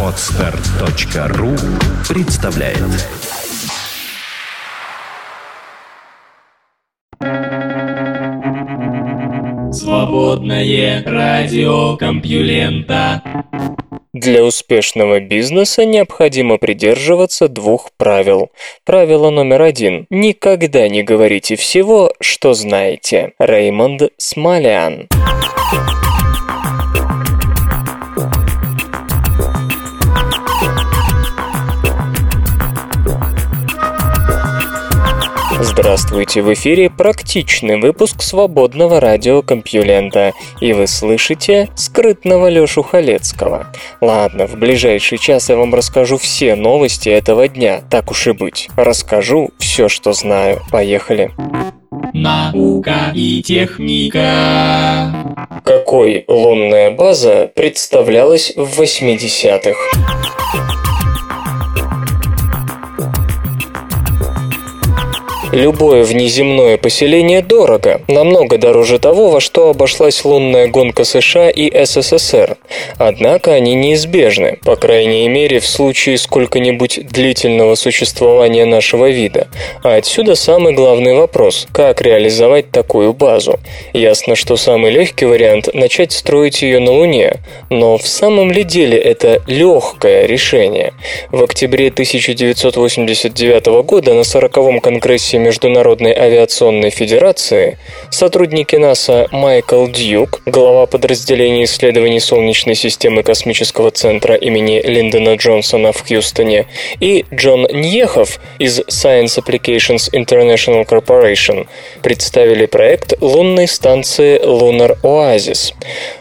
Отстар.ру представляет Свободное радио Компьюлента Для успешного бизнеса необходимо придерживаться двух правил. Правило номер один. Никогда не говорите всего, что знаете. Реймонд Смолиан. Здравствуйте, в эфире практичный выпуск свободного радиокомпьюлента, и вы слышите скрытного Лёшу Халецкого. Ладно, в ближайший час я вам расскажу все новости этого дня, так уж и быть. Расскажу все, что знаю. Поехали. Наука и техника. Какой лунная база представлялась в 80-х? Любое внеземное поселение дорого, намного дороже того, во что обошлась лунная гонка США и СССР. Однако они неизбежны, по крайней мере в случае сколько-нибудь длительного существования нашего вида. А отсюда самый главный вопрос – как реализовать такую базу? Ясно, что самый легкий вариант – начать строить ее на Луне, но в самом ли деле это легкое решение? В октябре 1989 года на 40-м конгрессе Международной авиационной федерации сотрудники НАСА Майкл Дьюк, глава подразделения исследований Солнечной системы Космического центра имени Линдона Джонсона в Хьюстоне, и Джон Ньехов из Science Applications International Corporation представили проект лунной станции Lunar Oasis.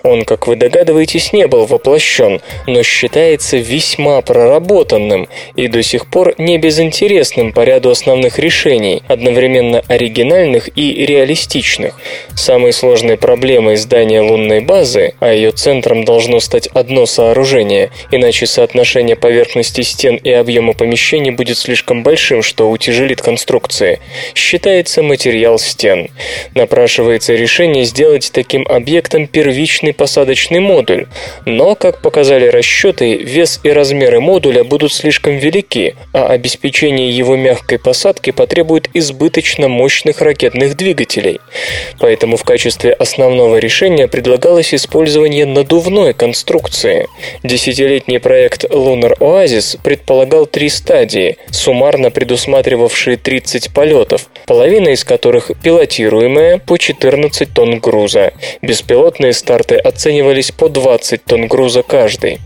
Он, как вы догадываетесь, не был воплощен, но считается весьма проработанным и до сих пор не безинтересным по ряду основных решений, одновременно оригинальных и реалистичных. Самой сложной проблемой здания лунной базы, а ее центром должно стать одно сооружение, иначе соотношение поверхности стен и объема помещений будет слишком большим, что утяжелит конструкции, считается материал стен. Напрашивается решение сделать таким объектом первичный посадочный модуль, но, как показали расчеты, вес и размеры модуля будут слишком велики, а обеспечение его мягкой посадки потребует избыточно мощных ракетных двигателей. Поэтому в качестве основного решения предлагалось использование надувной конструкции. Десятилетний проект Lunar Oasis предполагал три стадии, суммарно предусматривавшие 30 полетов, половина из которых пилотируемая по 14 тонн груза. Беспилотные старты оценивались по 20 тонн груза каждый.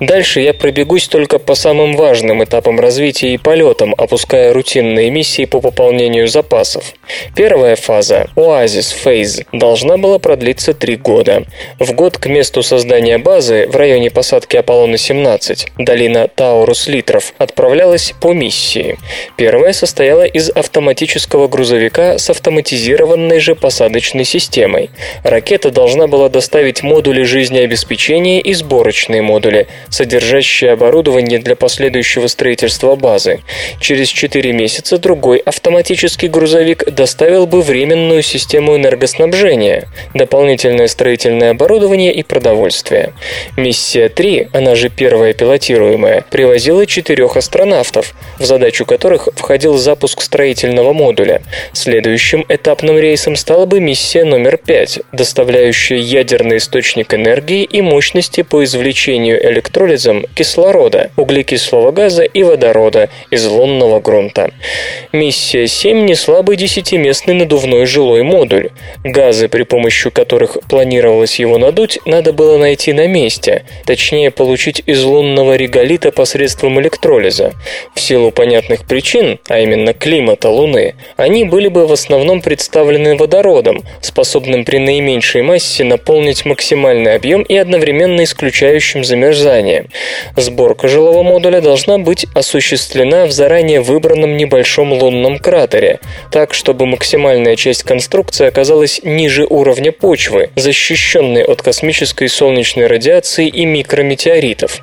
Дальше я пробегусь только по самым важным этапам развития и полетам, опуская рутинные миссии по пополнению пополнению запасов. Первая фаза, Oasis Phase, должна была продлиться три года. В год к месту создания базы в районе посадки Аполлона-17, долина Таурус-Литров, отправлялась по миссии. Первая состояла из автоматического грузовика с автоматизированной же посадочной системой. Ракета должна была доставить модули жизнеобеспечения и сборочные модули, содержащие оборудование для последующего строительства базы. Через 4 месяца другой автоматический автоматический грузовик доставил бы временную систему энергоснабжения, дополнительное строительное оборудование и продовольствие. Миссия 3, она же первая пилотируемая, привозила четырех астронавтов, в задачу которых входил запуск строительного модуля. Следующим этапным рейсом стала бы миссия номер 5, доставляющая ядерный источник энергии и мощности по извлечению электролизом кислорода, углекислого газа и водорода из лунного грунта. Миссия 7 несла бы десятиместный надувной жилой модуль. Газы, при помощи которых планировалось его надуть, надо было найти на месте, точнее получить из лунного реголита посредством электролиза. В силу понятных причин, а именно климата Луны, они были бы в основном представлены водородом, способным при наименьшей массе наполнить максимальный объем и одновременно исключающим замерзание. Сборка жилого модуля должна быть осуществлена в заранее выбранном небольшом лунном кратере, кратере, так, чтобы максимальная часть конструкции оказалась ниже уровня почвы, защищенной от космической солнечной радиации и микрометеоритов.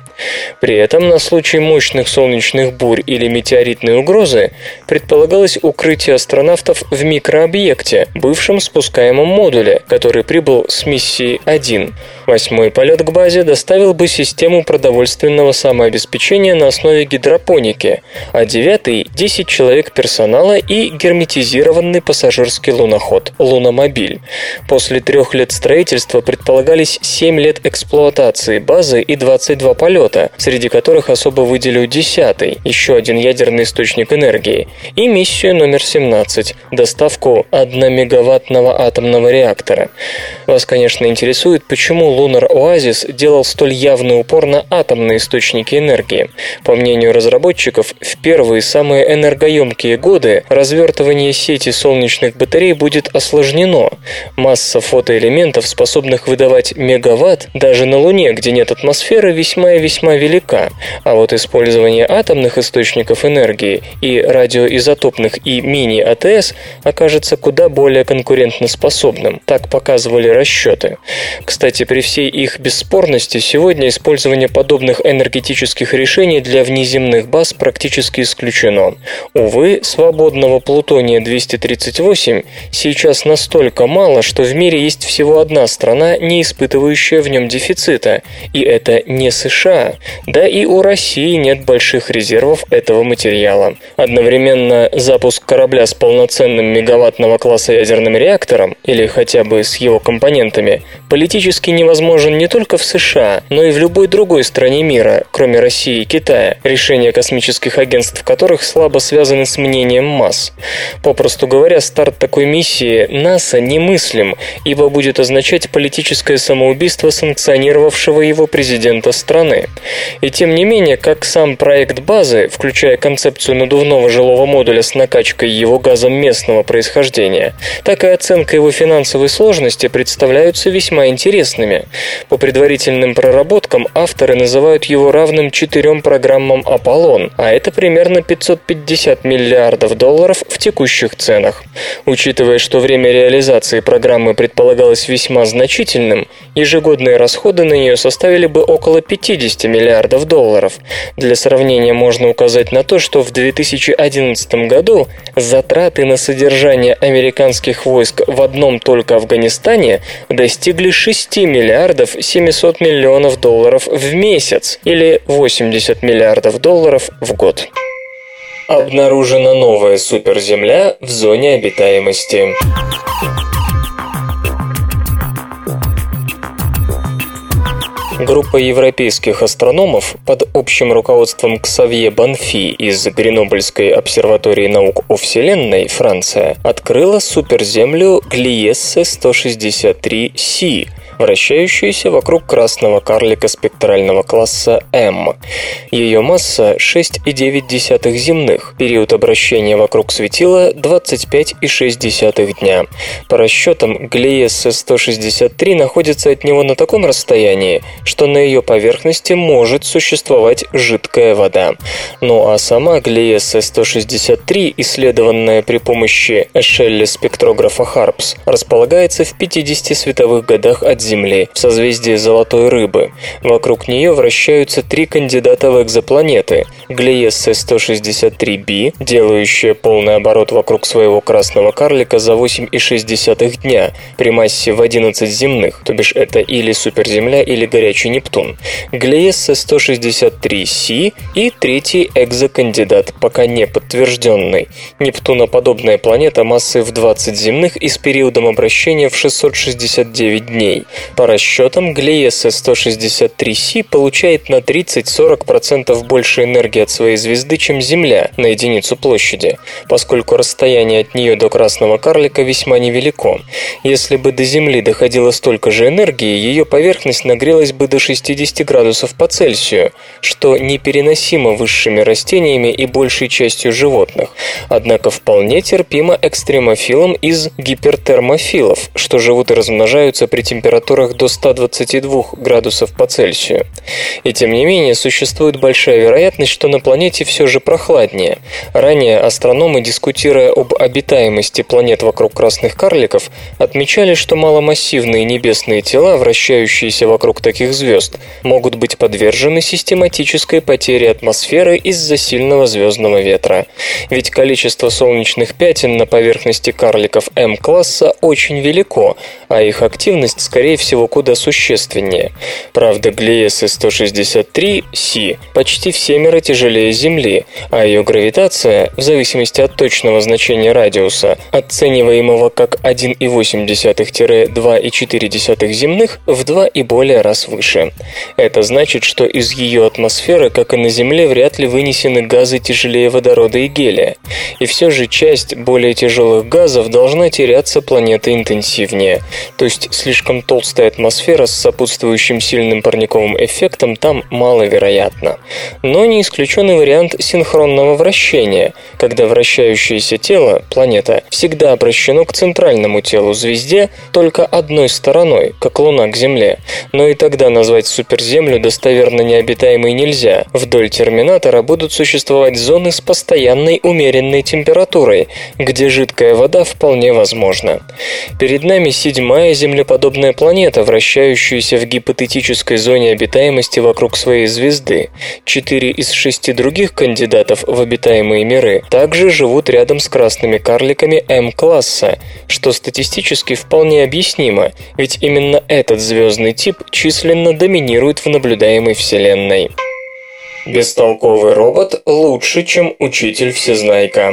При этом на случай мощных солнечных бурь или метеоритной угрозы предполагалось укрытие астронавтов в микрообъекте, бывшем спускаемом модуле, который прибыл с миссии 1. Восьмой полет к базе доставил бы систему продовольственного самообеспечения на основе гидропоники, а девятый – 10 человек персонала и герметизированный пассажирский луноход – луномобиль. После трех лет строительства предполагались 7 лет эксплуатации базы и 22 полета, среди которых особо выделю десятый, еще один ядерный источник энергии, и миссию номер 17 – доставку 1 мегаваттного атомного реактора. Вас, конечно, интересует, почему Lunar Oasis делал столь явный упор на атомные источники энергии. По мнению разработчиков, в первые самые энергоемкие годы развертывание сети солнечных батарей будет осложнено. Масса фотоэлементов, способных выдавать мегаватт, даже на Луне, где нет атмосферы, весьма и весьма велика. А вот использование атомных источников энергии и радиоизотопных и мини-АТС окажется куда более конкурентоспособным. Так показывали расчеты. Кстати, при всей их бесспорности, сегодня использование подобных энергетических решений для внеземных баз практически исключено. Увы, свободного плутония-238 сейчас настолько мало, что в мире есть всего одна страна, не испытывающая в нем дефицита, и это не США. Да и у России нет больших резервов этого материала. Одновременно запуск корабля с полноценным мегаваттного класса ядерным реактором, или хотя бы с его компонентами, политически невозможно возможен не только в США, но и в любой другой стране мира, кроме России и Китая, решения космических агентств которых слабо связаны с мнением масс. Попросту говоря, старт такой миссии НАСА немыслим, ибо будет означать политическое самоубийство санкционировавшего его президента страны. И тем не менее, как сам проект базы, включая концепцию надувного жилого модуля с накачкой его газом местного происхождения, так и оценка его финансовой сложности представляются весьма интересными. По предварительным проработкам авторы называют его равным четырем программам «Аполлон», а это примерно 550 миллиардов долларов в текущих ценах. Учитывая, что время реализации программы предполагалось весьма значительным, ежегодные расходы на нее составили бы около 50 миллиардов долларов. Для сравнения можно указать на то, что в 2011 году затраты на содержание американских войск в одном только Афганистане достигли 6 миллиардов миллиардов 700 миллионов долларов в месяц или 80 миллиардов долларов в год. Обнаружена новая суперземля в зоне обитаемости. Группа европейских астрономов под общим руководством Ксавье Банфи из Гренобльской обсерватории наук о Вселенной, Франция, открыла суперземлю Глиессе 163c, вращающуюся вокруг красного карлика спектрального класса М. Ее масса 6,9 земных, период обращения вокруг светила 25,6 дня. По расчетам, Глиесса 163 находится от него на таком расстоянии, что на ее поверхности может существовать жидкая вода. Ну а сама Глиесса 163, исследованная при помощи Эшелли спектрографа Харпс, располагается в 50 световых годах от Земли, в созвездии Золотой Рыбы. Вокруг нее вращаются три кандидата в экзопланеты – Глиесса 163b, делающая полный оборот вокруг своего красного карлика за 8,6 дня при массе в 11 земных, то бишь это или суперземля, или горячий Нептун, Глиесса 163c и третий экзокандидат, пока не подтвержденный. Нептуноподобная планета массой в 20 земных и с периодом обращения в 669 дней. По расчетам, Глиесса 163c получает на 30-40% больше энергии от своей звезды, чем Земля на единицу площади, поскольку расстояние от нее до красного карлика весьма невелико. Если бы до Земли доходило столько же энергии, ее поверхность нагрелась бы до 60 градусов по Цельсию, что непереносимо высшими растениями и большей частью животных, однако вполне терпимо экстремофилам из гипертермофилов, что живут и размножаются при температуре температурах до 122 градусов по Цельсию. И тем не менее, существует большая вероятность, что на планете все же прохладнее. Ранее астрономы, дискутируя об обитаемости планет вокруг красных карликов, отмечали, что маломассивные небесные тела, вращающиеся вокруг таких звезд, могут быть подвержены систематической потере атмосферы из-за сильного звездного ветра. Ведь количество солнечных пятен на поверхности карликов М-класса очень велико, а их активность, скорее всего, куда существеннее. Правда, Глиесы 163 Си почти в семеро тяжелее Земли, а ее гравитация, в зависимости от точного значения радиуса, оцениваемого как 1,8-2,4 земных, в два и более раз выше. Это значит, что из ее атмосферы, как и на Земле, вряд ли вынесены газы тяжелее водорода и гелия. И все же часть более тяжелых газов должна теряться планетой интенсивнее. То есть слишком толстая атмосфера с сопутствующим сильным парниковым эффектом там маловероятна. Но не исключен и вариант синхронного вращения, когда вращающееся тело, планета, всегда обращено к центральному телу звезде только одной стороной, как Луна к Земле. Но и тогда назвать суперземлю достоверно необитаемой нельзя. Вдоль терминатора будут существовать зоны с постоянной умеренной температурой, где жидкая вода вполне возможна. Перед нами седьмая землеподобная планета, вращающаяся в гипотетической зоне обитаемости вокруг своей звезды. Четыре из шести других кандидатов в обитаемые миры также живут рядом с красными карликами М-класса, что статистически вполне объяснимо, ведь именно этот звездный тип численно доминирует в наблюдаемой Вселенной. Бестолковый робот лучше, чем учитель-всезнайка.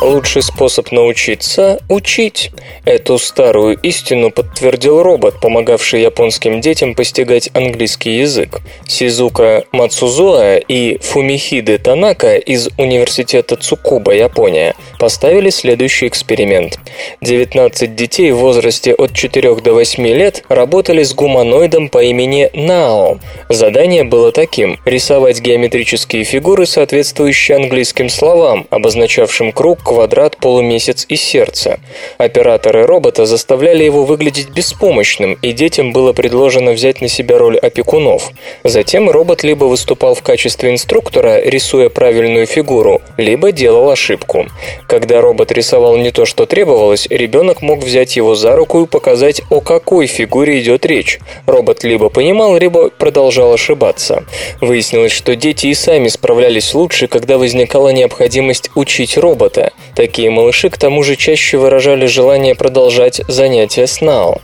Лучший способ научиться – учить. Эту старую истину подтвердил робот, помогавший японским детям постигать английский язык. Сизука Мацузуа и Фумихиде Танака из университета Цукуба, Япония, поставили следующий эксперимент. 19 детей в возрасте от 4 до 8 лет работали с гуманоидом по имени Нао. Задание было таким – рисовать геометрические фигуры, соответствующие английским словам, обозначавшим круг, квадрат, полумесяц и сердце. Операторы робота заставляли его выглядеть беспомощным, и детям было предложено взять на себя роль опекунов. Затем робот либо выступал в качестве инструктора, рисуя правильную фигуру, либо делал ошибку. Когда робот рисовал не то, что требовалось, ребенок мог взять его за руку и показать, о какой фигуре идет речь. Робот либо понимал, либо продолжал ошибаться. Выяснилось, что дети и сами справлялись лучше, когда возникала необходимость учить робота. Такие малыши к тому же чаще выражали желание продолжать занятия с НАО.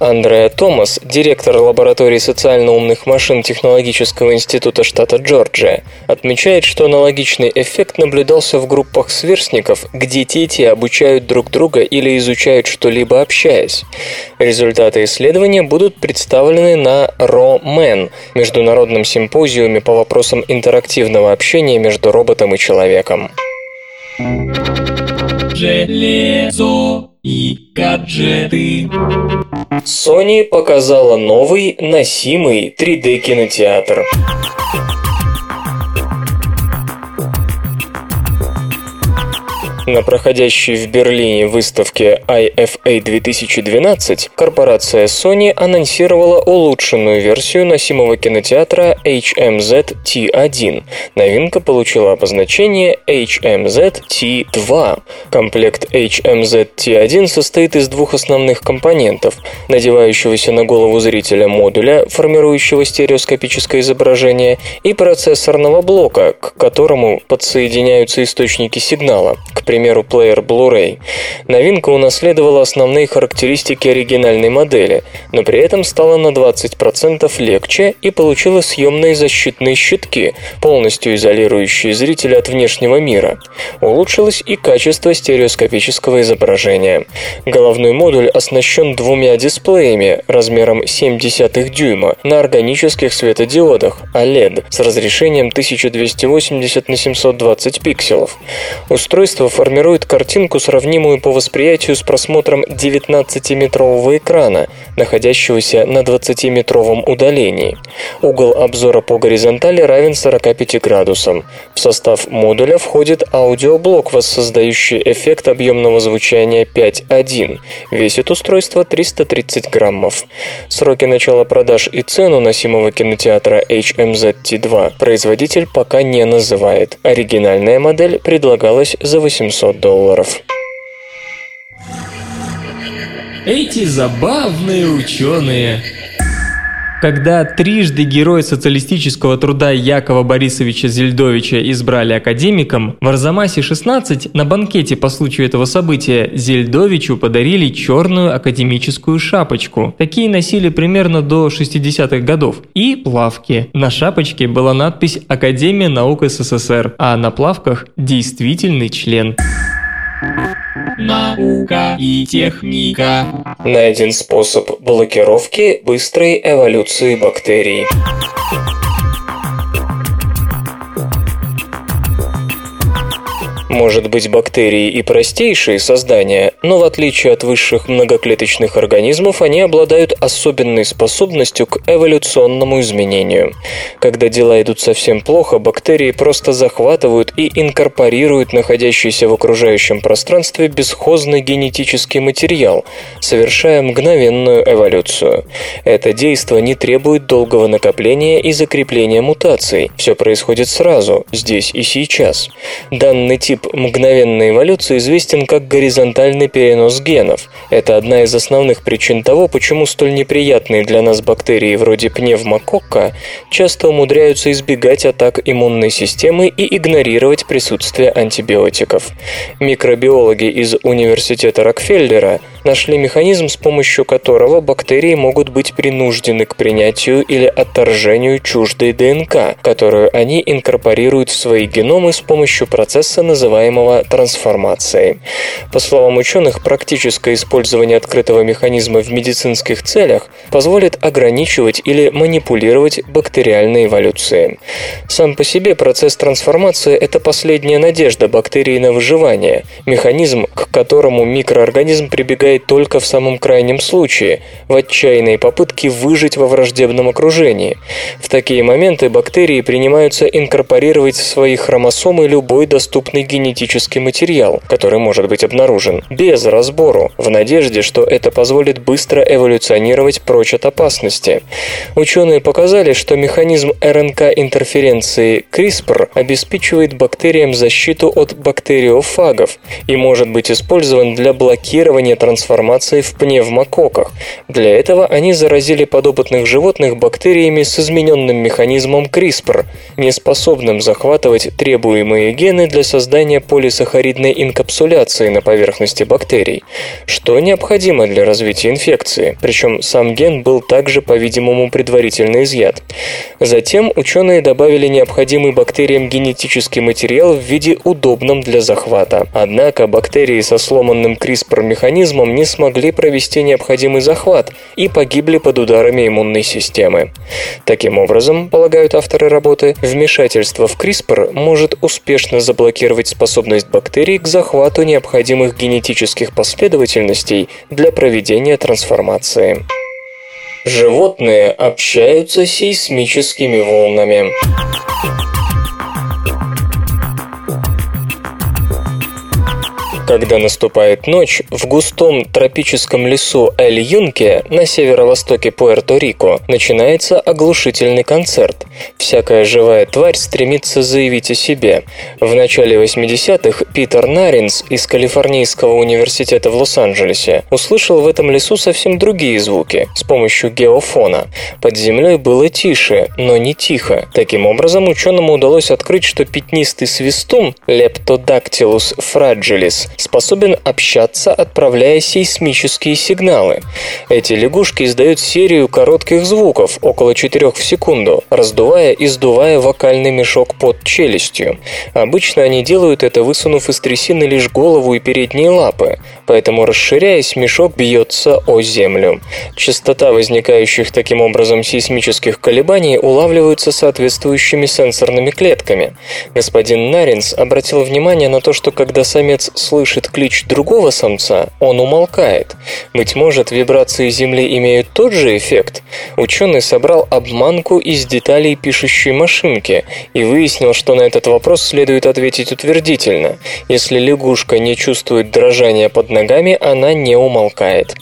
Андреа Томас, директор лаборатории социально умных машин Технологического института штата Джорджия, отмечает, что аналогичный эффект наблюдался в группах сверстников, где дети обучают друг друга или изучают что-либо общаясь. Результаты исследования будут представлены на ROMAN – международном симпозиуме по вопросам интерактивного общения между роботом и человеком. Железо и гаджеты. Sony показала новый носимый 3D кинотеатр. На проходящей в Берлине выставке IFA 2012 корпорация Sony анонсировала улучшенную версию носимого кинотеатра HMZ T1. Новинка получила обозначение HMZ T2. Комплект HMZ T1 состоит из двух основных компонентов – надевающегося на голову зрителя модуля, формирующего стереоскопическое изображение, и процессорного блока, к которому подсоединяются источники сигнала, к примеру, плеер Blu-ray. Новинка унаследовала основные характеристики оригинальной модели, но при этом стала на 20% легче и получила съемные защитные щитки, полностью изолирующие зрителя от внешнего мира. Улучшилось и качество стереоскопического изображения. Головной модуль оснащен двумя дисплеями размером 0,7 дюйма на органических светодиодах OLED с разрешением 1280 на 720 пикселов. Устройство формирует формирует картинку, сравнимую по восприятию с просмотром 19-метрового экрана, находящегося на 20-метровом удалении. Угол обзора по горизонтали равен 45 градусам. В состав модуля входит аудиоблок, воссоздающий эффект объемного звучания 5.1. Весит устройство 330 граммов. Сроки начала продаж и цену носимого кинотеатра HMZT2 производитель пока не называет. Оригинальная модель предлагалась за 800 долларов. Эти забавные ученые. Когда трижды герой социалистического труда Якова Борисовича Зельдовича избрали академиком, в Арзамасе-16 на банкете по случаю этого события Зельдовичу подарили черную академическую шапочку. Такие носили примерно до 60-х годов. И плавки. На шапочке была надпись «Академия наук СССР», а на плавках «Действительный член». Наука и техника. Найден способ блокировки быстрой эволюции бактерий. Может быть, бактерии и простейшие создания, но в отличие от высших многоклеточных организмов, они обладают особенной способностью к эволюционному изменению. Когда дела идут совсем плохо, бактерии просто захватывают и инкорпорируют находящийся в окружающем пространстве бесхозный генетический материал, совершая мгновенную эволюцию. Это действие не требует долгого накопления и закрепления мутаций. Все происходит сразу, здесь и сейчас. Данный тип мгновенной эволюции известен как горизонтальный перенос генов. Это одна из основных причин того, почему столь неприятные для нас бактерии вроде пневмококка часто умудряются избегать атак иммунной системы и игнорировать присутствие антибиотиков. Микробиологи из Университета Рокфеллера нашли механизм, с помощью которого бактерии могут быть принуждены к принятию или отторжению чуждой ДНК, которую они инкорпорируют в свои геномы с помощью процесса, называемого трансформацией. По словам ученых, практическое использование открытого механизма в медицинских целях позволит ограничивать или манипулировать бактериальной эволюцией. Сам по себе процесс трансформации – это последняя надежда бактерии на выживание, механизм, к которому микроорганизм прибегает только в самом крайнем случае, в отчаянной попытке выжить во враждебном окружении. В такие моменты бактерии принимаются инкорпорировать в свои хромосомы любой доступный генетический материал, который может быть обнаружен, без разбору, в надежде, что это позволит быстро эволюционировать прочь от опасности. Ученые показали, что механизм РНК-интерференции CRISPR обеспечивает бактериям защиту от бактериофагов и может быть использован для блокирования трансформации в пневмококках. Для этого они заразили подопытных животных бактериями с измененным механизмом CRISPR, не способным захватывать требуемые гены для создания полисахаридной инкапсуляции на поверхности бактерий, что необходимо для развития инфекции, причем сам ген был также, по-видимому, предварительно изъят. Затем ученые добавили необходимый бактериям генетический материал в виде удобном для захвата. Однако бактерии со сломанным CRISPR-механизмом не смогли провести необходимый захват и погибли под ударами иммунной системы. Таким образом, полагают авторы работы, вмешательство в CRISPR может успешно заблокировать способность бактерий к захвату необходимых генетических последовательностей для проведения трансформации. Животные общаются сейсмическими волнами. Когда наступает ночь, в густом тропическом лесу Эль-Юнке на северо-востоке Пуэрто-Рико начинается оглушительный концерт. Всякая живая тварь стремится заявить о себе. В начале 80-х Питер Наринс из Калифорнийского университета в Лос-Анджелесе услышал в этом лесу совсем другие звуки с помощью геофона. Под землей было тише, но не тихо. Таким образом, ученому удалось открыть, что пятнистый свистун Leptodactylus fragilis способен общаться, отправляя сейсмические сигналы. Эти лягушки издают серию коротких звуков, около 4 в секунду, раздувая и сдувая вокальный мешок под челюстью. Обычно они делают это, высунув из трясины лишь голову и передние лапы, поэтому, расширяясь, мешок бьется о землю. Частота возникающих таким образом сейсмических колебаний улавливается соответствующими сенсорными клетками. Господин Наринс обратил внимание на то, что когда самец слышит клич другого самца, он умолкает. Быть может, вибрации Земли имеют тот же эффект? Ученый собрал обманку из деталей пишущей машинки и выяснил, что на этот вопрос следует ответить утвердительно. Если лягушка не чувствует дрожания под ногами, она не умолкает.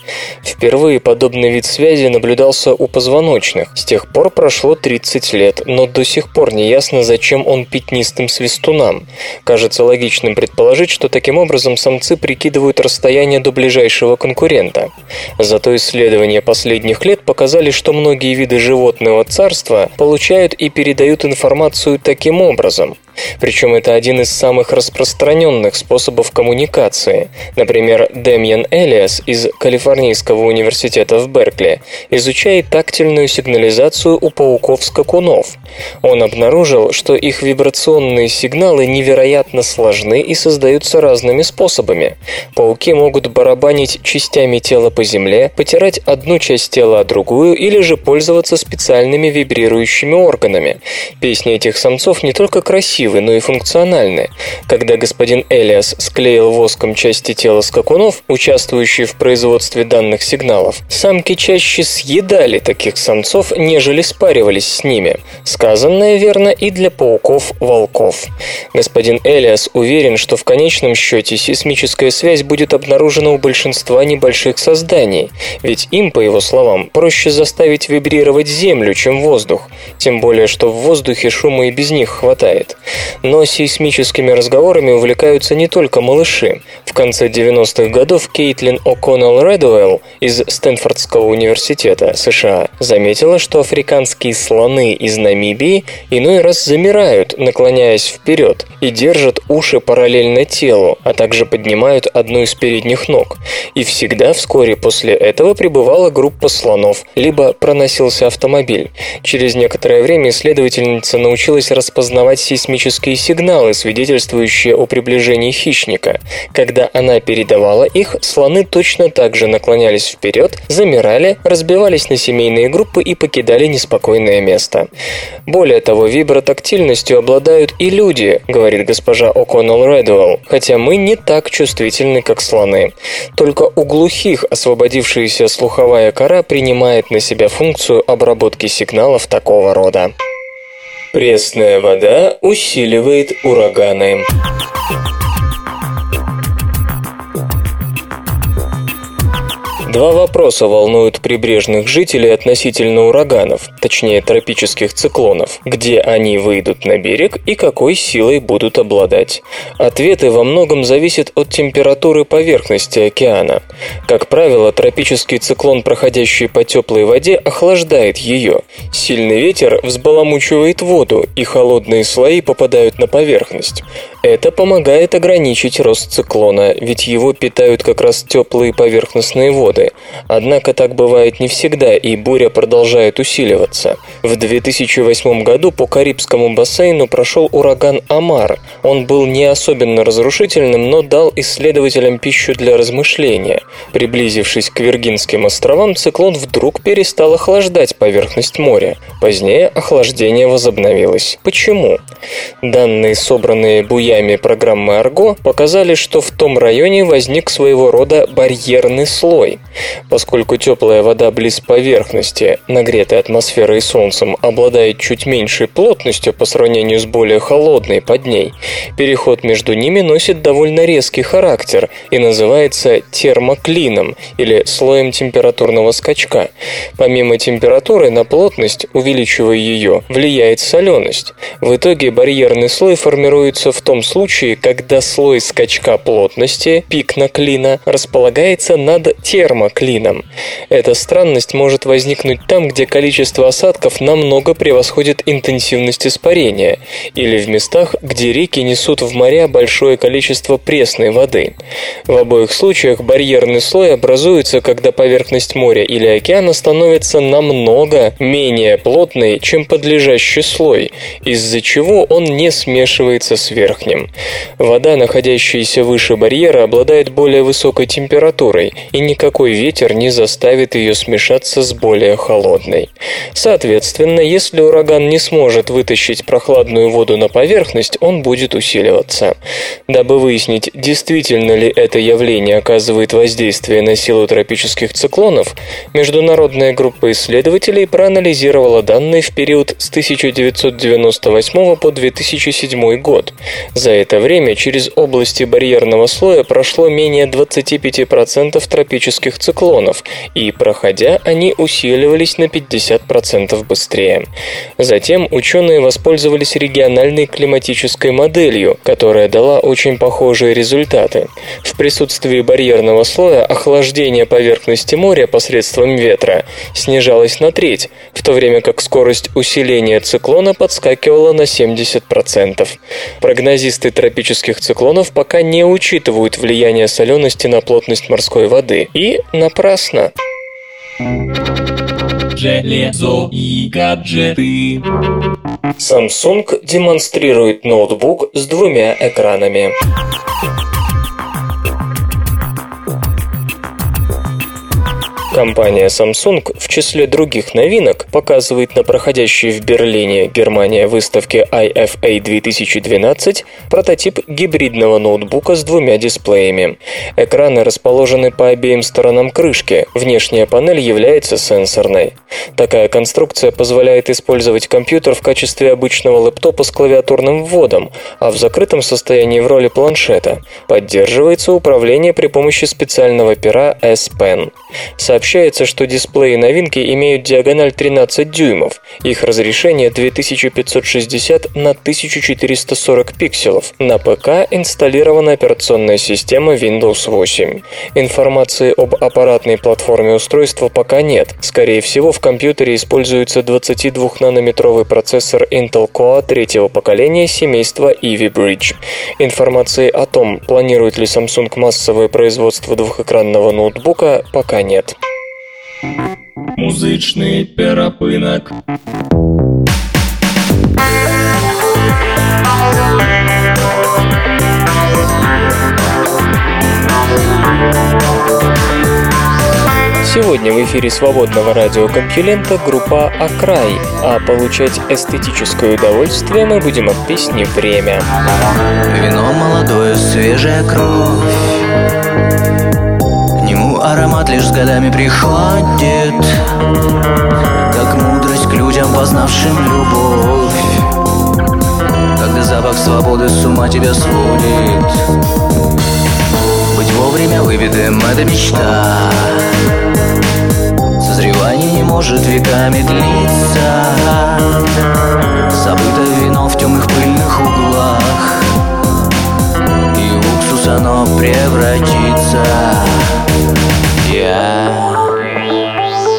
Впервые подобный вид связи наблюдался у позвоночных. С тех пор прошло 30 лет, но до сих пор не ясно, зачем он пятнистым свистунам. Кажется логичным предположить, что таким образом самцы прикидывают расстояние до ближайшего конкурента. Зато исследования последних лет показали, что многие виды животного царства получают и передают информацию таким образом. Причем это один из самых распространенных способов коммуникации. Например, Демьян Элиас из Калифорнийского университета в Беркли изучает тактильную сигнализацию у пауков-скакунов. Он обнаружил, что их вибрационные сигналы невероятно сложны и создаются разными способами. Пауки могут барабанить частями тела по земле, потирать одну часть тела о другую или же пользоваться специальными вибрирующими органами. Песни этих самцов не только красивы, красивы, но и функциональны. Когда господин Элиас склеил воском части тела скакунов, участвующие в производстве данных сигналов, самки чаще съедали таких самцов, нежели спаривались с ними. Сказанное верно и для пауков-волков. Господин Элиас уверен, что в конечном счете сейсмическая связь будет обнаружена у большинства небольших созданий, ведь им, по его словам, проще заставить вибрировать Землю, чем воздух, тем более, что в воздухе шума и без них хватает. Но сейсмическими разговорами увлекаются не только малыши. В конце 90-х годов Кейтлин О'Коннелл Редуэлл из Стэнфордского университета США заметила, что африканские слоны из Намибии иной раз замирают, наклоняясь вперед, и держат уши параллельно телу, а также поднимают одну из передних ног. И всегда вскоре после этого прибывала группа слонов, либо проносился автомобиль. Через некоторое время исследовательница научилась распознавать сейсмические электрические сигналы, свидетельствующие о приближении хищника. Когда она передавала их, слоны точно так же наклонялись вперед, замирали, разбивались на семейные группы и покидали неспокойное место. Более того, вибротактильностью обладают и люди, говорит госпожа О'Коннелл Редуэлл, хотя мы не так чувствительны, как слоны. Только у глухих освободившаяся слуховая кора принимает на себя функцию обработки сигналов такого рода. Пресная вода усиливает ураганы. Два вопроса волнуют прибрежных жителей относительно ураганов, точнее тропических циклонов. Где они выйдут на берег и какой силой будут обладать? Ответы во многом зависят от температуры поверхности океана. Как правило, тропический циклон, проходящий по теплой воде, охлаждает ее. Сильный ветер взбаламучивает воду, и холодные слои попадают на поверхность. Это помогает ограничить рост циклона, ведь его питают как раз теплые поверхностные воды. Однако так бывает не всегда, и буря продолжает усиливаться. В 2008 году по Карибскому бассейну прошел ураган Амар. Он был не особенно разрушительным, но дал исследователям пищу для размышления. Приблизившись к Виргинским островам, циклон вдруг перестал охлаждать поверхность моря. Позднее охлаждение возобновилось. Почему? Данные, собранные буя друзьями программы Argo показали, что в том районе возник своего рода барьерный слой. Поскольку теплая вода близ поверхности, нагретая атмосферой и солнцем, обладает чуть меньшей плотностью по сравнению с более холодной под ней, переход между ними носит довольно резкий характер и называется термоклином или слоем температурного скачка. Помимо температуры на плотность, увеличивая ее, влияет соленость. В итоге барьерный слой формируется в том случае, когда слой скачка плотности, пик наклина, располагается над термоклином прямо клином. Эта странность может возникнуть там, где количество осадков намного превосходит интенсивность испарения, или в местах, где реки несут в моря большое количество пресной воды. В обоих случаях барьерный слой образуется, когда поверхность моря или океана становится намного менее плотной, чем подлежащий слой, из-за чего он не смешивается с верхним. Вода, находящаяся выше барьера, обладает более высокой температурой, и никакой ветер не заставит ее смешаться с более холодной. Соответственно, если ураган не сможет вытащить прохладную воду на поверхность, он будет усиливаться. Дабы выяснить, действительно ли это явление оказывает воздействие на силу тропических циклонов, международная группа исследователей проанализировала данные в период с 1998 по 2007 год. За это время через области барьерного слоя прошло менее 25% тропических циклонов, и, проходя, они усиливались на 50% быстрее. Затем ученые воспользовались региональной климатической моделью, которая дала очень похожие результаты. В присутствии барьерного слоя охлаждение поверхности моря посредством ветра снижалось на треть, в то время как скорость усиления циклона подскакивала на 70%. Прогнозисты тропических циклонов пока не учитывают влияние солености на плотность морской воды. И напрасно. Железо и гаджеты. Samsung демонстрирует ноутбук с двумя экранами. Компания Samsung в числе других новинок показывает на проходящей в Берлине, Германия выставке IFA 2012 прототип гибридного ноутбука с двумя дисплеями. Экраны расположены по обеим сторонам крышки, внешняя панель является сенсорной. Такая конструкция позволяет использовать компьютер в качестве обычного лэптопа с клавиатурным вводом, а в закрытом состоянии в роли планшета. Поддерживается управление при помощи специального пера S Pen. Сообщается, что дисплеи новинки имеют диагональ 13 дюймов. Их разрешение 2560 на 1440 пикселов. На ПК инсталлирована операционная система Windows 8. Информации об аппаратной платформе устройства пока нет. Скорее всего, в компьютере используется 22-нанометровый процессор Intel Core третьего поколения семейства Ivy Bridge. Информации о том, планирует ли Samsung массовое производство двухэкранного ноутбука, пока нет. Музычный перапынок. Сегодня в эфире свободного радиокомпьюлента группа «Акрай», а получать эстетическое удовольствие мы будем от песни «Время». Вино молодое, свежая кровь аромат лишь с годами приходит Как мудрость к людям, познавшим любовь. Когда запах свободы с ума тебя сводит. Быть вовремя выведем — это мечта. Созревание не может веками длиться. Забыто вино в темных пыльных углах. И в уксус оно превратится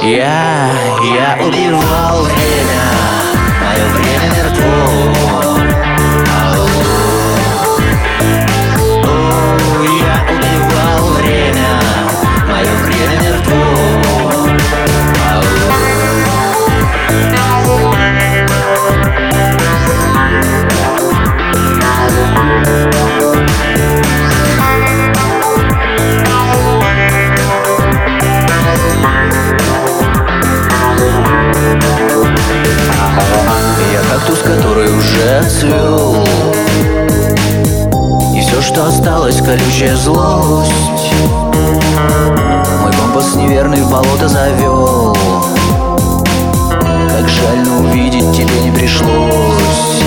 Я, я, убивал время Мое время мертво отцвел И все, что осталось, колючая злость. Мой компас неверный в болото завел Как жаль, но увидеть тебе не пришлось.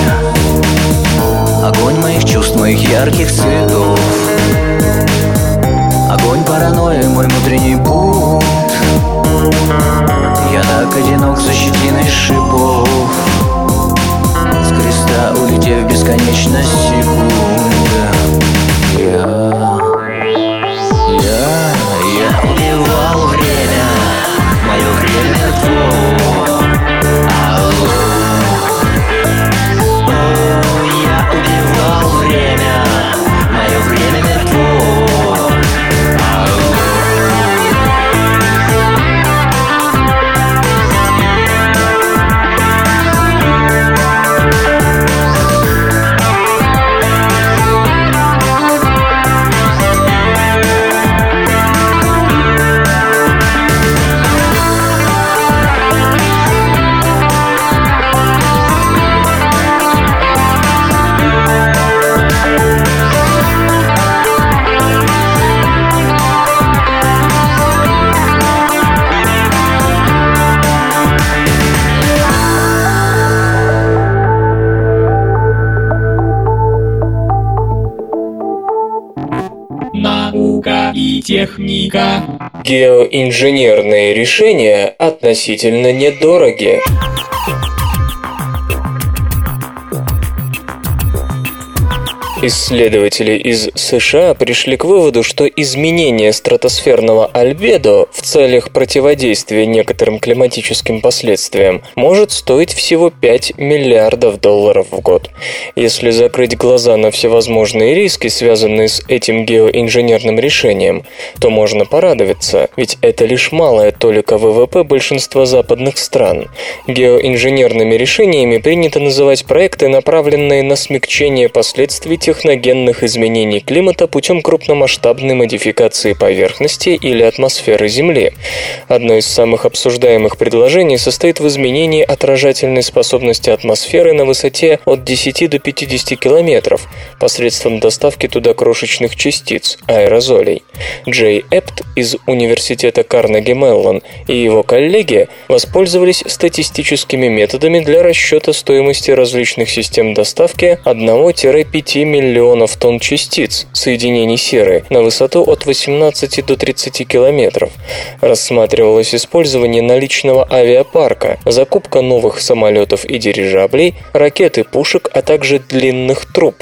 Огонь моих чувств, моих ярких цветов. Огонь паранойи, мой внутренний путь. Я так одинок за щетиной шипов креста улетев в бесконечность секунды. Я, я, я убивал Геоинженерные решения относительно недороги. Исследователи из США пришли к выводу, что изменение стратосферного альбедо в целях противодействия некоторым климатическим последствиям может стоить всего 5 миллиардов долларов в год. Если закрыть глаза на всевозможные риски, связанные с этим геоинженерным решением, то можно порадоваться, ведь это лишь малая толика ВВП большинства западных стран. Геоинженерными решениями принято называть проекты, направленные на смягчение последствий техногенных изменений климата путем крупномасштабной модификации поверхности или атмосферы Земли. Одно из самых обсуждаемых предложений состоит в изменении отражательной способности атмосферы на высоте от 10 до 50 километров посредством доставки туда крошечных частиц, аэрозолей. Джей Эпт из Университета Карнеги Меллон и его коллеги воспользовались статистическими методами для расчета стоимости различных систем доставки 1-5 миллионов тонн частиц, соединений серы, на высоту от 18 до 30 километров. Рассматривалось использование наличного авиапарка, закупка новых самолетов и дирижаблей, ракет и пушек, а также длинных труб.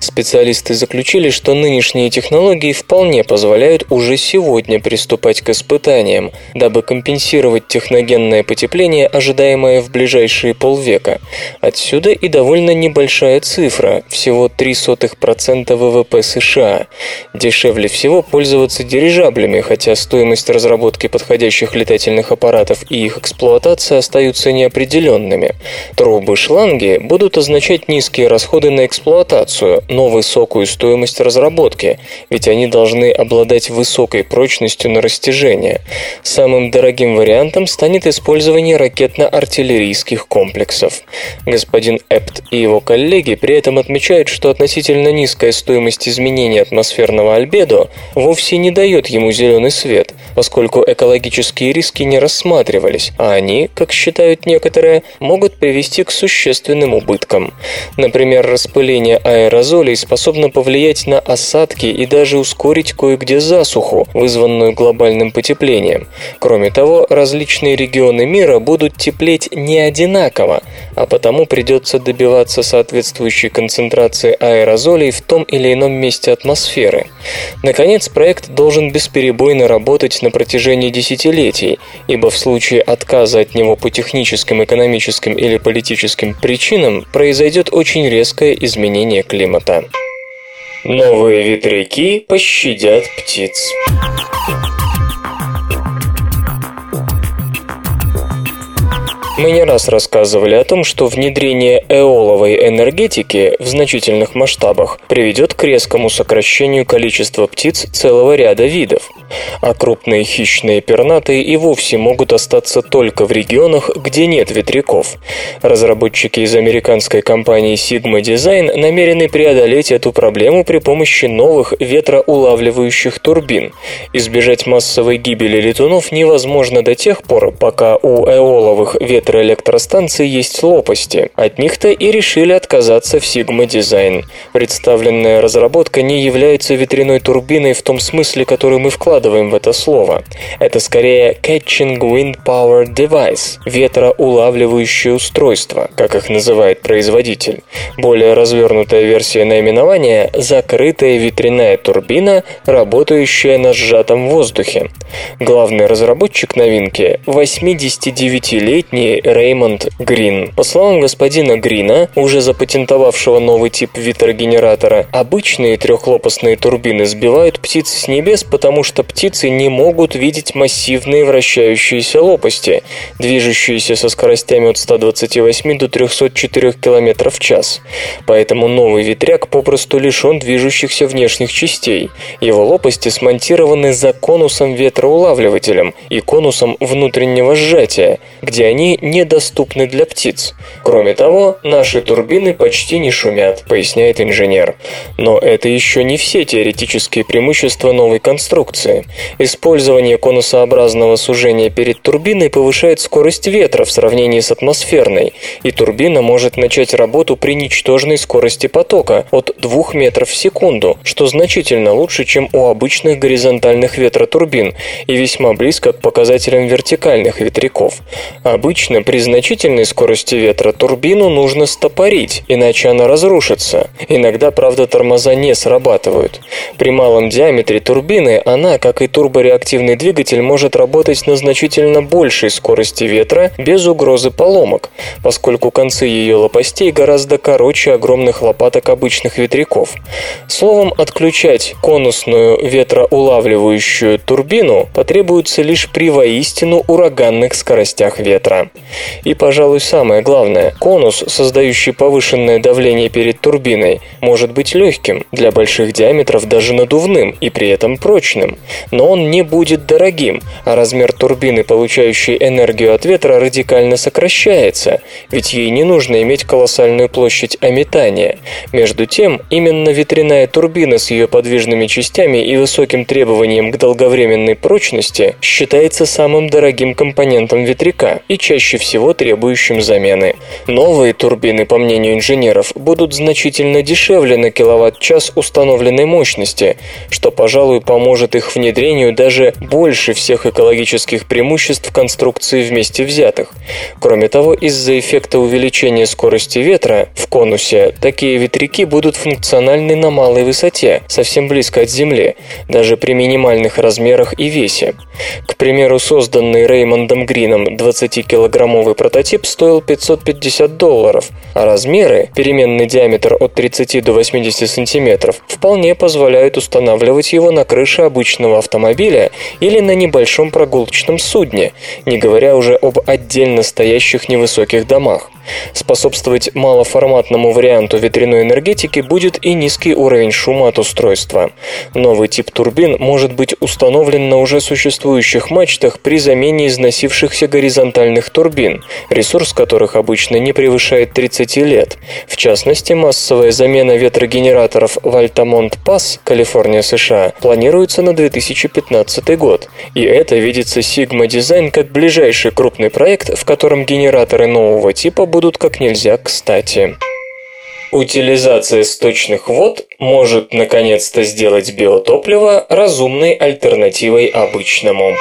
Специалисты заключили, что нынешние технологии вполне позволяют уже сегодня приступать к испытаниям, дабы компенсировать техногенное потепление, ожидаемое в ближайшие полвека. Отсюда и довольно небольшая цифра, всего 0,03% ВВП США. Дешевле всего пользоваться дирижаблями, хотя стоимость разработки подходящих летательных аппаратов и их эксплуатация остаются неопределенными. Трубы-шланги будут означать низкие расходы на эксплуатацию, но высокую стоимость разработки, ведь они должны обладать высокой прочностью на растяжение. Самым дорогим вариантом станет использование ракетно-артиллерийских комплексов. Господин Эпт и его коллеги при этом отмечают, что относительно низкая стоимость изменения атмосферного альбедо вовсе не дает ему зеленый свет, поскольку экологические риски не рассматривались, а они, как считают некоторые, могут привести к существенным убыткам. Например, распыление аэрозолей способно повлиять на осадки и даже ускорить кое-где засуху, вызванную глобальным потеплением. Кроме того, различные регионы мира будут теплеть не одинаково, а потому придется добиваться соответствующей концентрации аэрозолей в том или ином месте атмосферы. Наконец, проект должен бесперебойно работать на протяжении десятилетий, ибо в случае отказа от него по техническим, экономическим или политическим причинам произойдет очень резкое изменение климата. Новые ветряки пощадят птиц. Мы не раз рассказывали о том, что внедрение эоловой энергетики в значительных масштабах приведет к резкому сокращению количества птиц целого ряда видов. А крупные хищные пернатые и вовсе могут остаться только в регионах, где нет ветряков. Разработчики из американской компании Sigma Design намерены преодолеть эту проблему при помощи новых ветроулавливающих турбин. Избежать массовой гибели летунов невозможно до тех пор, пока у эоловых ветроулавливающих электростанций есть лопасти. От них-то и решили отказаться в Sigma Design. Представленная разработка не является ветряной турбиной в том смысле, который мы вкладываем в это слово. Это скорее Catching Wind Power Device – ветроулавливающее устройство, как их называет производитель. Более развернутая версия наименования – закрытая ветряная турбина, работающая на сжатом воздухе. Главный разработчик новинки – 89-летний Реймонд Грин. По словам господина Грина, уже запатентовавшего новый тип ветрогенератора, обычные трехлопастные турбины сбивают птиц с небес, потому что птицы не могут видеть массивные вращающиеся лопасти, движущиеся со скоростями от 128 до 304 км в час. Поэтому новый ветряк попросту лишен движущихся внешних частей. Его лопасти смонтированы за конусом ветроулавливателем и конусом внутреннего сжатия, где они недоступны для птиц. Кроме того, наши турбины почти не шумят, поясняет инженер. Но это еще не все теоретические преимущества новой конструкции. Использование конусообразного сужения перед турбиной повышает скорость ветра в сравнении с атмосферной, и турбина может начать работу при ничтожной скорости потока от 2 метров в секунду, что значительно лучше, чем у обычных горизонтальных ветротурбин и весьма близко к показателям вертикальных ветряков. Обычно при значительной скорости ветра турбину нужно стопорить, иначе она разрушится. Иногда, правда, тормоза не срабатывают. При малом диаметре турбины она, как и турбореактивный двигатель, может работать на значительно большей скорости ветра без угрозы поломок, поскольку концы ее лопастей гораздо короче огромных лопаток обычных ветряков. Словом, отключать конусную ветроулавливающую турбину потребуется лишь при воистину ураганных скоростях ветра. И, пожалуй, самое главное, конус, создающий повышенное давление перед турбиной, может быть легким, для больших диаметров даже надувным и при этом прочным, но он не будет дорогим, а размер турбины, получающей энергию от ветра, радикально сокращается, ведь ей не нужно иметь колоссальную площадь ометания. Между тем, именно ветряная турбина с ее подвижными частями и высоким требованием к долговременной прочности считается самым дорогим компонентом ветряка и чаще всего требующим замены. Новые турбины, по мнению инженеров, будут значительно дешевле на киловатт-час установленной мощности, что, пожалуй, поможет их внедрению даже больше всех экологических преимуществ конструкции вместе взятых. Кроме того, из-за эффекта увеличения скорости ветра в конусе такие ветряки будут функциональны на малой высоте, совсем близко от Земли, даже при минимальных размерах и весе. К примеру, созданный Реймондом Грином 20-килограммовый прототип стоил 550 долларов, а размеры, переменный диаметр от 30 до 80 сантиметров, вполне позволяют устанавливать его на крыше обычного автомобиля или на небольшом прогулочном судне, не говоря уже об отдельно стоящих невысоких домах. Способствовать малоформатному варианту ветряной энергетики будет и низкий уровень шума от устройства. Новый тип турбин может быть установлен на уже существующих мачтах при замене износившихся горизонтальных турбин, ресурс которых обычно не превышает 30 лет. В частности, массовая замена ветрогенераторов в Альтамонт-Пасс, Калифорния, США, планируется на 2015 год. И это видится Sigma Design как ближайший крупный проект, в котором генераторы нового типа будут как нельзя кстати. Утилизация сточных вод может наконец-то сделать биотопливо разумной альтернативой обычному.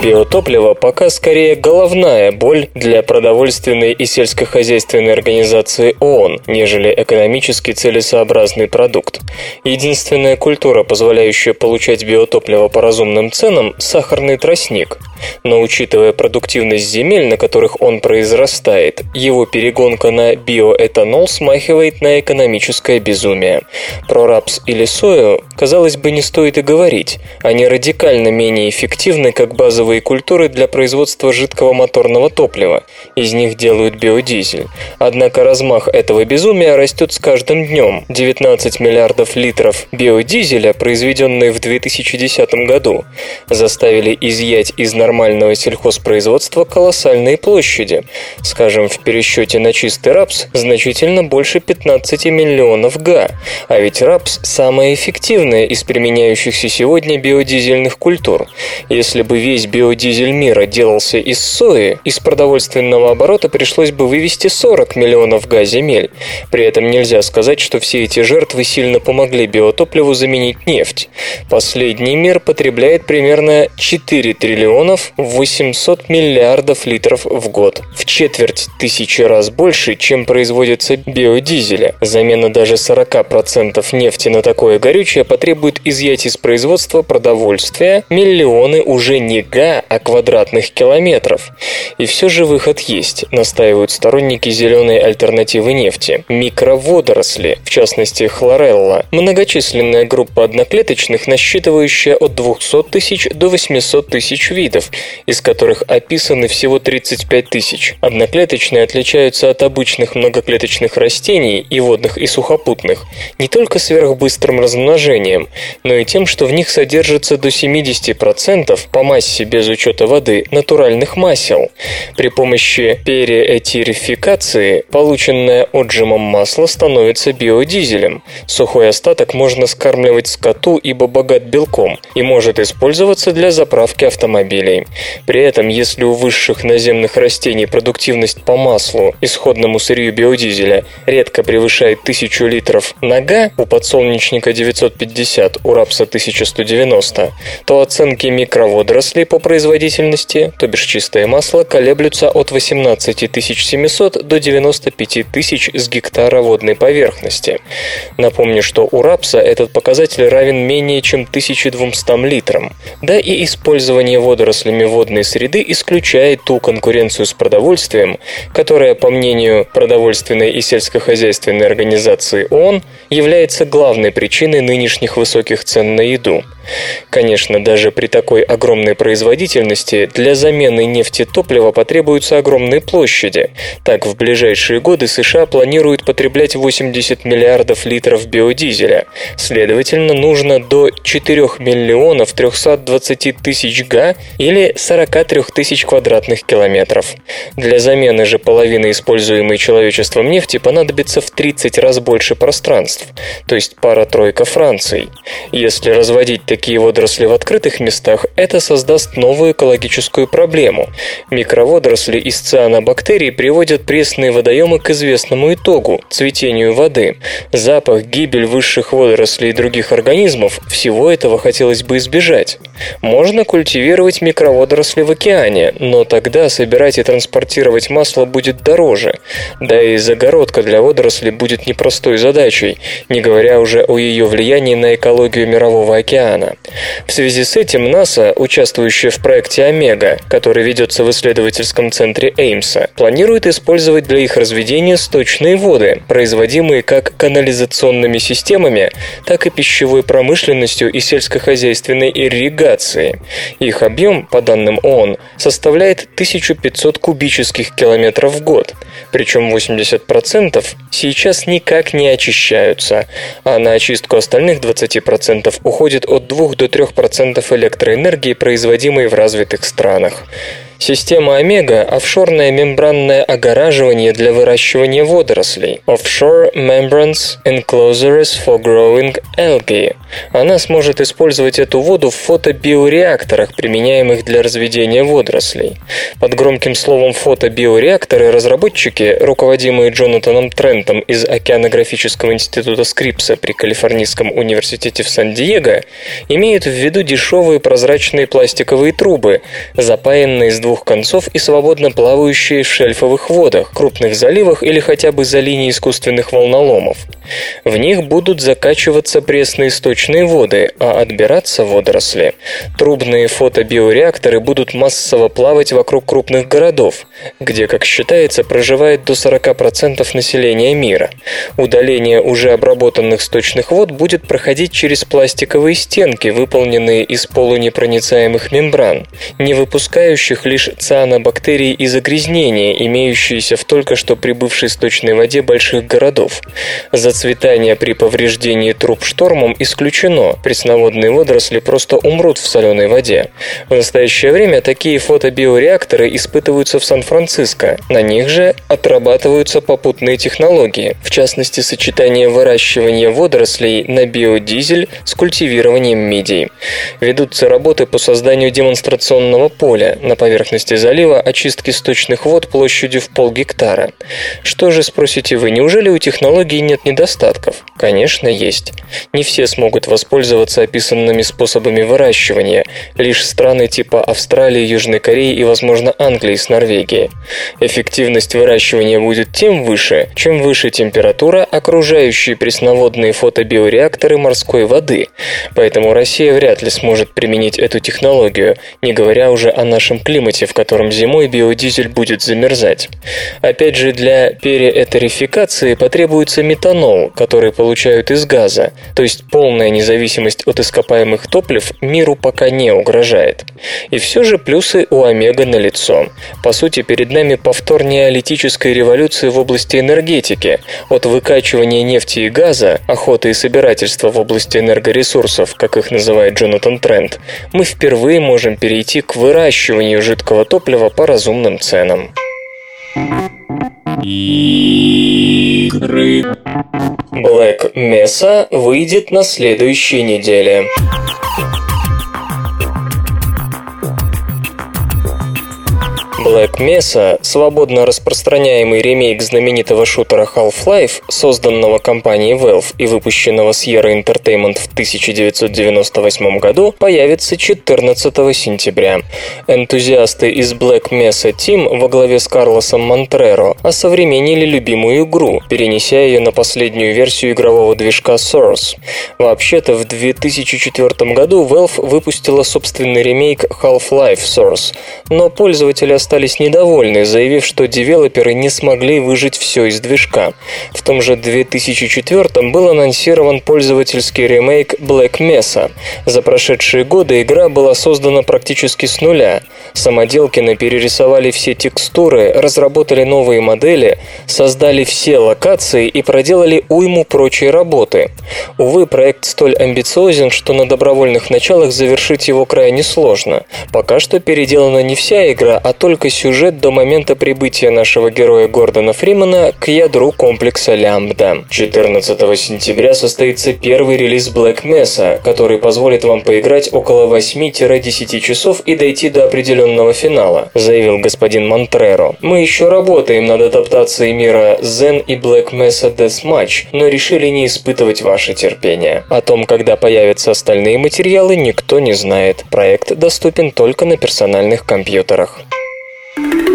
Биотопливо пока скорее головная боль для продовольственной и сельскохозяйственной организации ООН, нежели экономически целесообразный продукт. Единственная культура, позволяющая получать биотопливо по разумным ценам – сахарный тростник. Но учитывая продуктивность земель, на которых он произрастает, его перегонка на биоэтанол смахивает на экономическое безумие. Про рапс или сою, казалось бы, не стоит и говорить. Они радикально менее эффективны как базовые культуры для производства жидкого моторного топлива. Из них делают биодизель. Однако размах этого безумия растет с каждым днем. 19 миллиардов литров биодизеля, произведенные в 2010 году, заставили изъять из нормального сельхозпроизводства колоссальные площади. Скажем, в пересчете на чистый рапс значительно больше 15 миллионов га. А ведь рапс – самая эффективная из применяющихся сегодня биодизельных культур. Если бы весь биодизель мира делался из сои, из продовольственного оборота пришлось бы вывести 40 миллионов га земель. При этом нельзя сказать, что все эти жертвы сильно помогли биотопливу заменить нефть. Последний мир потребляет примерно 4 триллионов 800 миллиардов литров в год. В четверть тысячи раз больше, чем производится биодизеля. Замена даже 40% нефти на такое горючее потребует изъять из производства продовольствия миллионы уже не га, га, а квадратных километров. И все же выход есть, настаивают сторонники зеленой альтернативы нефти. Микроводоросли, в частности хлорелла, многочисленная группа одноклеточных, насчитывающая от 200 тысяч до 800 тысяч видов, из которых описаны всего 35 тысяч. Одноклеточные отличаются от обычных многоклеточных растений и водных и сухопутных не только сверхбыстрым размножением, но и тем, что в них содержится до 70% по массе без учета воды натуральных масел. При помощи переэтирификации полученное отжимом масло становится биодизелем. Сухой остаток можно скармливать скоту, ибо богат белком, и может использоваться для заправки автомобилей. При этом, если у высших наземных растений продуктивность по маслу, исходному сырью биодизеля, редко превышает 1000 литров нога, у подсолнечника 950, у рапса 1190, то оценки микроводорослей по производительности, то бишь чистое масло, колеблются от 18 700 до 95 тысяч с гектара водной поверхности. Напомню, что у рапса этот показатель равен менее чем 1200 литрам. Да и использование водорослями водной среды исключает ту конкуренцию с продовольствием, которая, по мнению продовольственной и сельскохозяйственной организации ООН, является главной причиной нынешних высоких цен на еду. Конечно, даже при такой огромной производительности для замены нефти топлива потребуются огромные площади. Так, в ближайшие годы США планируют потреблять 80 миллиардов литров биодизеля. Следовательно, нужно до 4 миллионов 320 тысяч га или 43 тысяч квадратных километров. Для замены же половины используемой человечеством нефти понадобится в 30 раз больше пространств, то есть пара-тройка Франций. Если разводить такие водоросли в открытых местах, это создаст новую экологическую проблему. Микроводоросли из цианобактерий приводят пресные водоемы к известному итогу – цветению воды. Запах, гибель высших водорослей и других организмов – всего этого хотелось бы избежать. Можно культивировать микроводоросли в океане, но тогда собирать и транспортировать масло будет дороже. Да и загородка для водорослей будет непростой задачей, не говоря уже о ее влиянии на экологию мирового океана. В связи с этим НАСА, участвующая в проекте Омега, который ведется в исследовательском центре Эймса, планирует использовать для их разведения сточные воды, производимые как канализационными системами, так и пищевой промышленностью и сельскохозяйственной ирригацией. Их объем, по данным ООН, составляет 1500 кубических километров в год, причем 80% сейчас никак не очищаются, а на очистку остальных 20% уходит от 2 2 до 3% электроэнергии, производимой в развитых странах. Система Омега – офшорное мембранное огораживание для выращивания водорослей Offshore Membranes Enclosures for Growing Algae. Она сможет использовать эту воду в фотобиореакторах, применяемых для разведения водорослей. Под громким словом «фотобиореакторы» разработчики, руководимые Джонатаном Трентом из Океанографического института Скрипса при Калифорнийском университете в Сан-Диего, имеют в виду дешевые прозрачные пластиковые трубы, запаянные с двух концов и свободно плавающие в шельфовых водах, крупных заливах или хотя бы за линией искусственных волноломов. В них будут закачиваться пресные сточные воды, а отбираться водоросли. Трубные фотобиореакторы будут массово плавать вокруг крупных городов, где, как считается, проживает до 40% населения мира. Удаление уже обработанных сточных вод будет проходить через пластиковые стенки, выполненные из полунепроницаемых мембран, не выпускающих лишь цианобактерии и загрязнения, имеющиеся в только что прибывшей сточной воде больших городов. Зацветание при повреждении труб штормом исключено, пресноводные водоросли просто умрут в соленой воде. В настоящее время такие фотобиореакторы испытываются в Сан-Франциско. На них же отрабатываются попутные технологии, в частности сочетание выращивания водорослей на биодизель с культивированием мидий. Ведутся работы по созданию демонстрационного поля на поверхности залива очистки сточных вод площадью в полгектара. Что же, спросите вы, неужели у технологии нет недостатков? Конечно, есть. Не все смогут воспользоваться описанными способами выращивания, лишь страны типа Австралии, Южной Кореи и, возможно, Англии с Норвегией. Энергии. Эффективность выращивания будет тем выше, чем выше температура, окружающей пресноводные фотобиореакторы морской воды. Поэтому Россия вряд ли сможет применить эту технологию, не говоря уже о нашем климате, в котором зимой биодизель будет замерзать. Опять же, для переэтерификации потребуется метанол, который получают из газа, то есть полная независимость от ископаемых топлив миру пока не угрожает. И все же плюсы у Омега налицо. По сути, перед нами повтор неолитической революции в области энергетики, от выкачивания нефти и газа, охоты и собирательства в области энергоресурсов, как их называет Джонатан Трент, мы впервые можем перейти к выращиванию жидкого топлива по разумным ценам. Игры. Black Mesa выйдет на следующей неделе. Black Mesa, свободно распространяемый ремейк знаменитого шутера Half-Life, созданного компанией Valve и выпущенного Sierra Entertainment в 1998 году, появится 14 сентября. Энтузиасты из Black Mesa Team во главе с Карлосом Монтреро осовременили любимую игру, перенеся ее на последнюю версию игрового движка Source. Вообще-то в 2004 году Valve выпустила собственный ремейк Half-Life Source, но пользователи остались недовольны, заявив, что девелоперы не смогли выжить все из движка. В том же 2004 был анонсирован пользовательский ремейк Black Mesa. За прошедшие годы игра была создана практически с нуля. Самоделкины перерисовали все текстуры, разработали новые модели, создали все локации и проделали уйму прочей работы. Увы, проект столь амбициозен, что на добровольных началах завершить его крайне сложно. Пока что переделана не вся игра, а только сюжет до момента прибытия нашего героя Гордона Фримана к ядру комплекса Лямбда. 14 сентября состоится первый релиз Black Mesa, который позволит вам поиграть около 8-10 часов и дойти до определенного финала, заявил господин Монтреро. Мы еще работаем над адаптацией мира Zen и Black Mesa Deathmatch, но решили не испытывать ваше терпение. О том, когда появятся остальные материалы, никто не знает. Проект доступен только на персональных компьютерах. Thank you.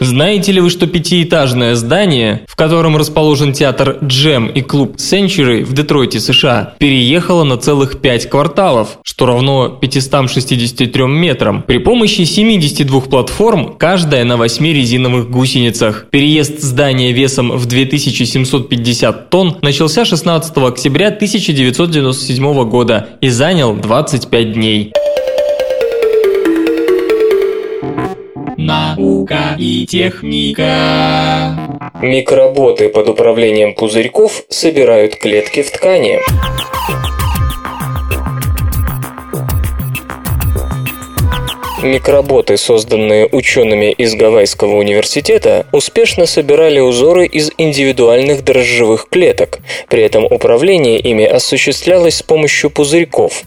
Знаете ли вы, что пятиэтажное здание, в котором расположен театр Джем и клуб Century в Детройте, США, переехало на целых пять кварталов, что равно 563 метрам, при помощи 72 платформ, каждая на 8 резиновых гусеницах. Переезд здания весом в 2750 тонн начался 16 октября 1997 года и занял 25 дней. Наука и техника. Микроботы под управлением пузырьков собирают клетки в ткани. Микроботы, созданные учеными из Гавайского университета, успешно собирали узоры из индивидуальных дрожжевых клеток. При этом управление ими осуществлялось с помощью пузырьков.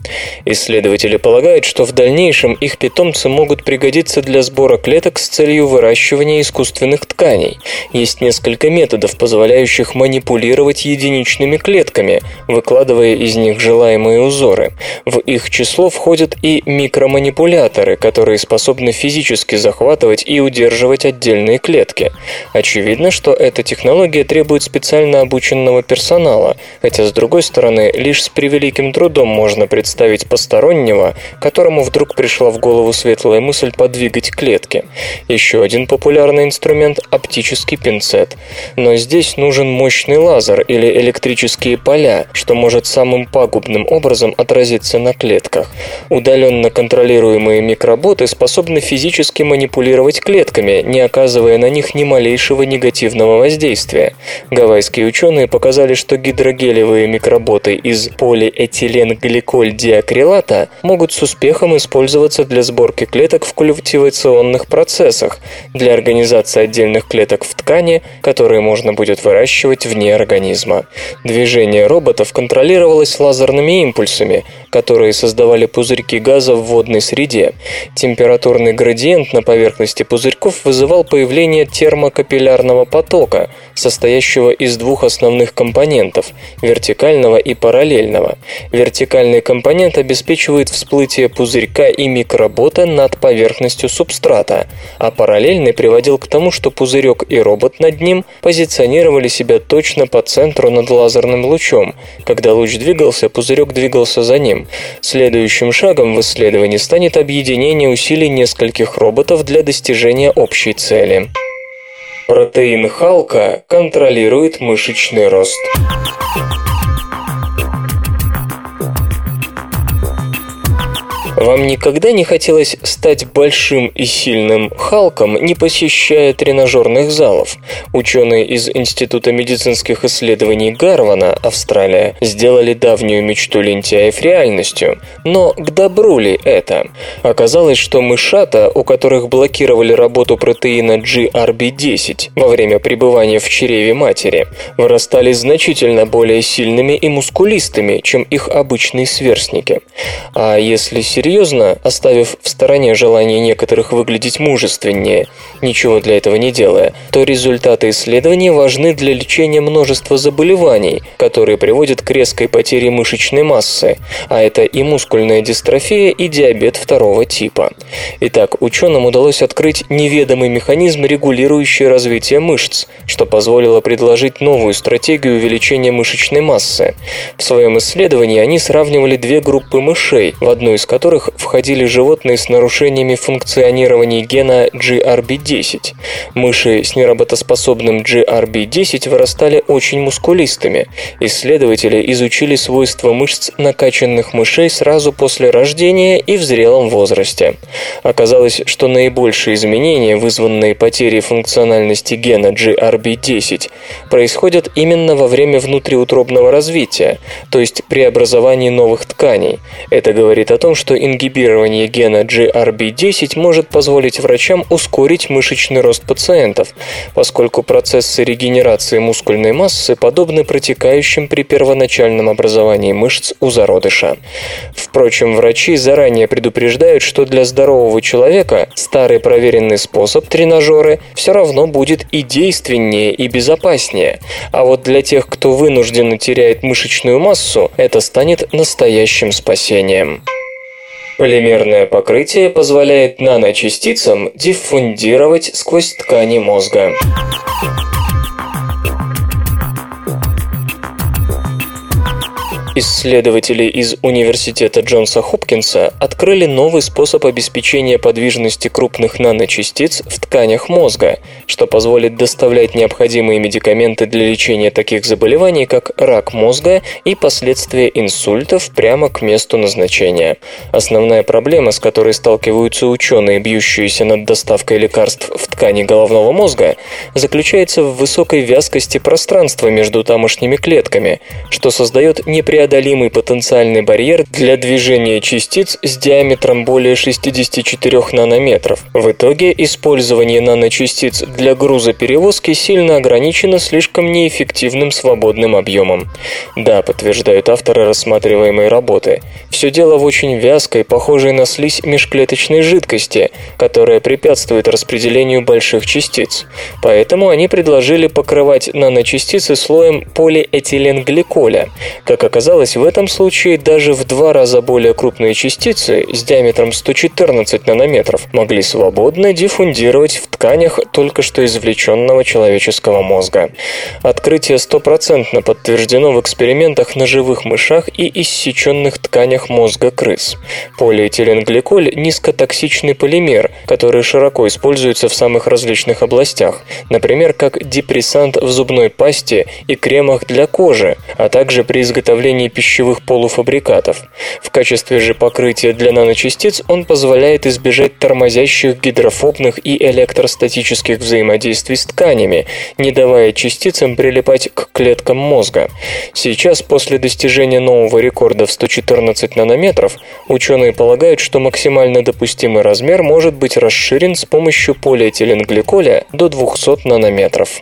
Исследователи полагают, что в дальнейшем их питомцы могут пригодиться для сбора клеток с целью выращивания искусственных тканей. Есть несколько методов, позволяющих манипулировать единичными клетками, выкладывая из них желаемые узоры. В их число входят и микроманипуляторы, которые которые способны физически захватывать и удерживать отдельные клетки. Очевидно, что эта технология требует специально обученного персонала, хотя, с другой стороны, лишь с превеликим трудом можно представить постороннего, которому вдруг пришла в голову светлая мысль подвигать клетки. Еще один популярный инструмент – оптический пинцет. Но здесь нужен мощный лазер или электрические поля, что может самым пагубным образом отразиться на клетках. Удаленно контролируемые микроботы роботы способны физически манипулировать клетками, не оказывая на них ни малейшего негативного воздействия. Гавайские ученые показали, что гидрогелевые микроботы из полиэтиленгликоль-диакрилата могут с успехом использоваться для сборки клеток в культивационных процессах, для организации отдельных клеток в ткани, которые можно будет выращивать вне организма. Движение роботов контролировалось лазерными импульсами, которые создавали пузырьки газа в водной среде. Тем температурный градиент на поверхности пузырьков вызывал появление термокапиллярного потока, состоящего из двух основных компонентов – вертикального и параллельного. Вертикальный компонент обеспечивает всплытие пузырька и микробота над поверхностью субстрата, а параллельный приводил к тому, что пузырек и робот над ним позиционировали себя точно по центру над лазерным лучом. Когда луч двигался, пузырек двигался за ним. Следующим шагом в исследовании станет объединение усилий нескольких роботов для достижения общей цели. Протеин Халка контролирует мышечный рост. Вам никогда не хотелось стать большим и сильным Халком, не посещая тренажерных залов? Ученые из Института медицинских исследований Гарвана, Австралия, сделали давнюю мечту лентяев реальностью. Но к добру ли это? Оказалось, что мышата, у которых блокировали работу протеина GRB10 во время пребывания в чреве матери, вырастали значительно более сильными и мускулистыми, чем их обычные сверстники. А если серьезно, серьезно, оставив в стороне желание некоторых выглядеть мужественнее, ничего для этого не делая, то результаты исследований важны для лечения множества заболеваний, которые приводят к резкой потере мышечной массы, а это и мускульная дистрофия, и диабет второго типа. Итак, ученым удалось открыть неведомый механизм, регулирующий развитие мышц, что позволило предложить новую стратегию увеличения мышечной массы. В своем исследовании они сравнивали две группы мышей, в одну из которых которых входили животные с нарушениями функционирования гена GRB10. Мыши с неработоспособным GRB10 вырастали очень мускулистыми. Исследователи изучили свойства мышц накачанных мышей сразу после рождения и в зрелом возрасте. Оказалось, что наибольшие изменения, вызванные потерей функциональности гена GRB10, происходят именно во время внутриутробного развития, то есть при образовании новых тканей. Это говорит о том, что ингибирование гена GRB10 может позволить врачам ускорить мышечный рост пациентов, поскольку процессы регенерации мускульной массы подобны протекающим при первоначальном образовании мышц у зародыша. Впрочем, врачи заранее предупреждают, что для здорового человека старый проверенный способ тренажеры все равно будет и действеннее, и безопаснее, а вот для тех, кто вынужденно теряет мышечную массу, это станет настоящим спасением. Полимерное покрытие позволяет наночастицам диффундировать сквозь ткани мозга. Исследователи из Университета Джонса Хопкинса открыли новый способ обеспечения подвижности крупных наночастиц в тканях мозга, что позволит доставлять необходимые медикаменты для лечения таких заболеваний, как рак мозга и последствия инсультов прямо к месту назначения. Основная проблема, с которой сталкиваются ученые, бьющиеся над доставкой лекарств в ткани головного мозга, заключается в высокой вязкости пространства между тамошними клетками, что создает непреодолимые непреодолимый потенциальный барьер для движения частиц с диаметром более 64 нанометров. В итоге использование наночастиц для грузоперевозки сильно ограничено слишком неэффективным свободным объемом. Да, подтверждают авторы рассматриваемой работы. Все дело в очень вязкой, похожей на слизь межклеточной жидкости, которая препятствует распределению больших частиц. Поэтому они предложили покрывать наночастицы слоем полиэтиленгликоля. Как оказалось, Оказалось, в этом случае даже в два раза более крупные частицы с диаметром 114 нанометров могли свободно диффундировать в тканях только что извлеченного человеческого мозга. Открытие стопроцентно подтверждено в экспериментах на живых мышах и иссеченных тканях мозга крыс. Полиэтиленгликоль – низкотоксичный полимер, который широко используется в самых различных областях, например, как депрессант в зубной пасте и кремах для кожи, а также при изготовлении изготовлении пищевых полуфабрикатов. В качестве же покрытия для наночастиц он позволяет избежать тормозящих гидрофобных и электростатических взаимодействий с тканями, не давая частицам прилипать к клеткам мозга. Сейчас, после достижения нового рекорда в 114 нанометров, ученые полагают, что максимально допустимый размер может быть расширен с помощью полиэтиленгликоля до 200 нанометров.